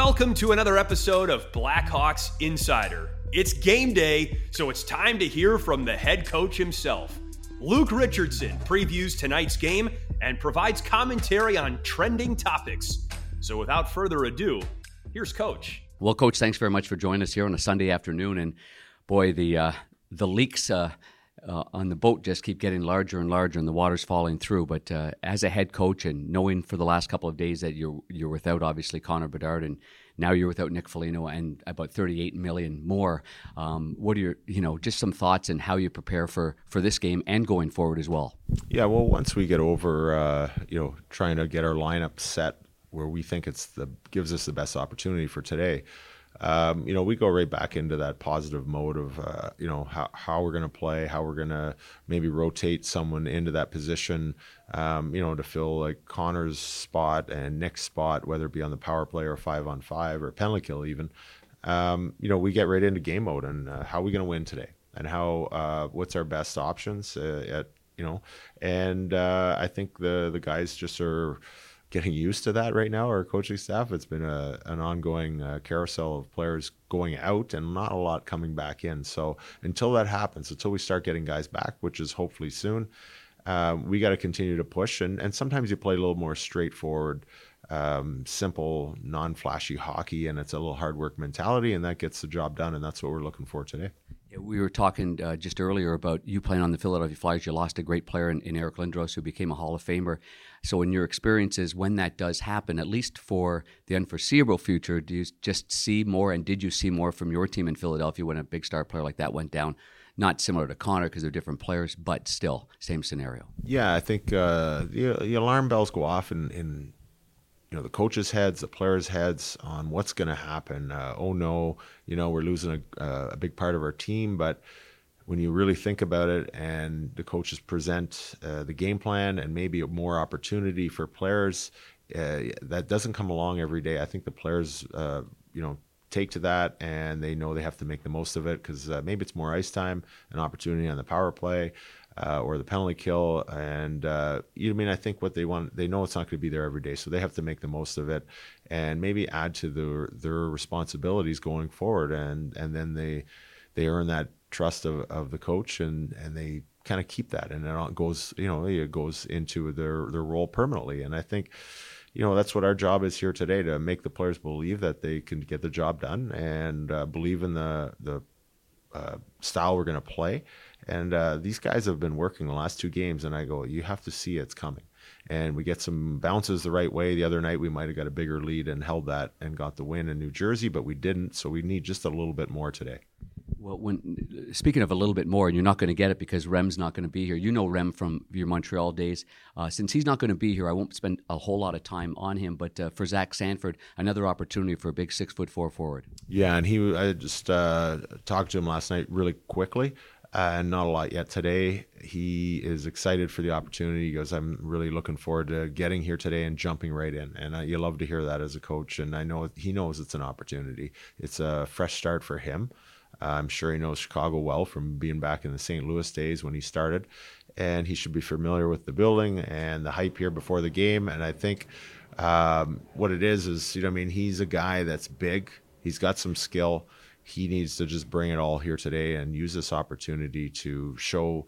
Welcome to another episode of Blackhawks Insider. It's game day, so it's time to hear from the head coach himself. Luke Richardson previews tonight's game and provides commentary on trending topics. So without further ado, here's Coach. Well, Coach, thanks very much for joining us here on a Sunday afternoon. And boy, the uh, the leaks uh, uh, on the boat just keep getting larger and larger, and the water's falling through. But uh, as a head coach, and knowing for the last couple of days that you're you're without obviously Connor Bedard, and now you're without Nick Foligno, and about 38 million more. Um, what are your you know just some thoughts and how you prepare for for this game and going forward as well? Yeah, well, once we get over uh, you know trying to get our lineup set where we think it's the gives us the best opportunity for today um, you know, we go right back into that positive mode of, uh, you know, how, how we're going to play, how we're going to maybe rotate someone into that position, um, you know, to fill like Connor's spot and Nick's spot, whether it be on the power play or five on five or penalty kill even. Um, you know, we get right into game mode and uh, how are we going to win today and how, uh, what's our best options uh, at, you know, and uh, I think the, the guys just are, getting used to that right now, our coaching staff. It's been a, an ongoing uh, carousel of players going out and not a lot coming back in. So until that happens, until we start getting guys back, which is hopefully soon, uh, we got to continue to push. And, and sometimes you play a little more straightforward, um, simple, non flashy hockey, and it's a little hard work mentality, and that gets the job done. And that's what we're looking for today. We were talking uh, just earlier about you playing on the Philadelphia Flyers. You lost a great player in, in, Eric Lindros, who became a Hall of Famer. So, in your experiences, when that does happen, at least for the unforeseeable future, do you just see more? And did you see more from your team in Philadelphia when a big star player like that went down? Not similar to Connor because they're different players, but still same scenario. Yeah, I think uh, the, the, alarm bells go off in, in you know the coaches' heads, the players' heads on what's going to happen. Uh, oh no, you know we're losing a, a, big part of our team. But when you really think about it, and the coaches present uh, the game plan and maybe more opportunity for players, uh, that doesn't come along every day. I think the players, uh, you know, take to that and they know they have to make the most of it because uh, maybe it's more ice time, an opportunity on the power play uh, or the penalty kill. And uh, you know, I mean, I think what they want, they know it's not going to be there every day, so they have to make the most of it, and maybe add to their their responsibilities going forward. And and then they they earn that trust of, of the coach, and and they kind of keep that, and it goes you know it goes into their their role permanently. And I think. You know that's what our job is here today to make the players believe that they can get the job done and uh, believe in the the uh, style we're going to play, and uh, these guys have been working the last two games, and I go, you have to see it's coming. And we get some bounces the right way. The other night, we might have got a bigger lead and held that and got the win in New Jersey, but we didn't. So we need just a little bit more today. Well, when speaking of a little bit more, and you're not going to get it because Rem's not going to be here. You know Rem from your Montreal days. Uh, since he's not going to be here, I won't spend a whole lot of time on him. But uh, for Zach Sanford, another opportunity for a big six foot four forward. Yeah, and he I just uh, talked to him last night really quickly and not a lot yet today. He is excited for the opportunity. He goes, "I'm really looking forward to getting here today and jumping right in." And uh, you love to hear that as a coach. And I know he knows it's an opportunity. It's a fresh start for him. I'm sure he knows Chicago well from being back in the St. Louis days when he started, and he should be familiar with the building and the hype here before the game. And I think um, what it is is, you know, I mean, he's a guy that's big. He's got some skill he needs to just bring it all here today and use this opportunity to show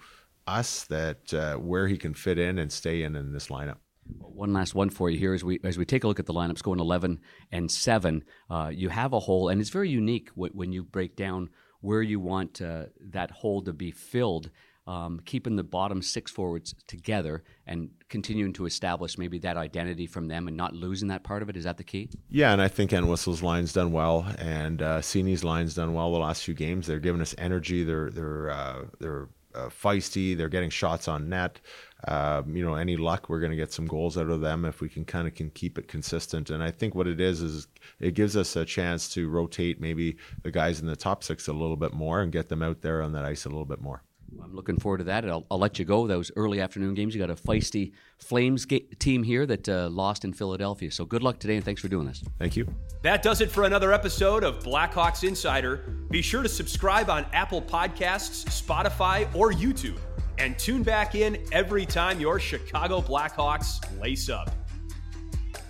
us that uh, where he can fit in and stay in in this lineup. One last one for you here as we as we take a look at the lineups going 11 and 7 uh, you have a hole and it's very unique when you break down where you want uh, that hole to be filled um, keeping the bottom six forwards together and continuing to establish maybe that identity from them and not losing that part of it. Is that the key? Yeah, and I think Entwistle's line's done well, and uh, Seney's line's done well the last few games. They're giving us energy. They're they're uh, they're uh, feisty. They're getting shots on net. Um, you know, any luck, we're going to get some goals out of them if we can kind of can keep it consistent. And I think what it is is it gives us a chance to rotate maybe the guys in the top six a little bit more and get them out there on that ice a little bit more. I'm looking forward to that. I'll, I'll, let you go. Those early afternoon games. You got a feisty Flames ga- team here that uh, lost in Philadelphia. So good luck today, and thanks for doing this. Thank you. That does it for another episode of Blackhawks Insider. Be sure to subscribe on Apple Podcasts, Spotify, or YouTube, and tune back in every time your Chicago Blackhawks lace up.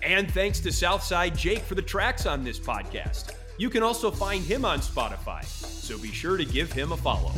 And thanks to Southside Jake for the tracks on this podcast. You can also find him on Spotify, so be sure to give him a follow.